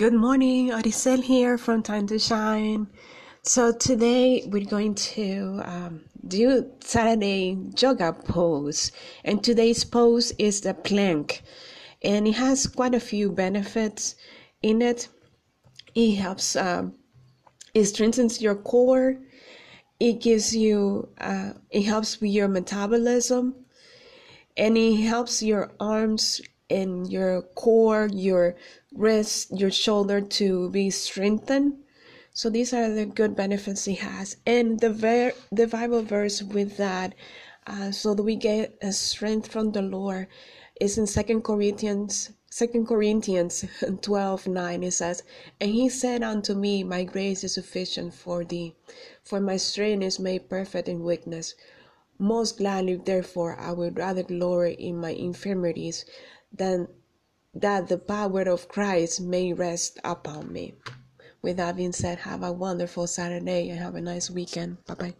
Good morning, Odisel here from Time to Shine. So today we're going to um, do Saturday yoga pose, and today's pose is the plank, and it has quite a few benefits in it. It helps, um, it strengthens your core. It gives you, uh, it helps with your metabolism, and it helps your arms in your core, your wrist, your shoulder to be strengthened. So these are the good benefits it has, and the ver- the Bible verse with that, uh, so that we get a strength from the Lord, is in Second Corinthians. Second Corinthians 12 9 it says, And he said unto me, My grace is sufficient for thee, for my strength is made perfect in weakness. Most gladly, therefore, I would rather glory in my infirmities than that the power of Christ may rest upon me. With that being said, have a wonderful Saturday and have a nice weekend. Bye bye.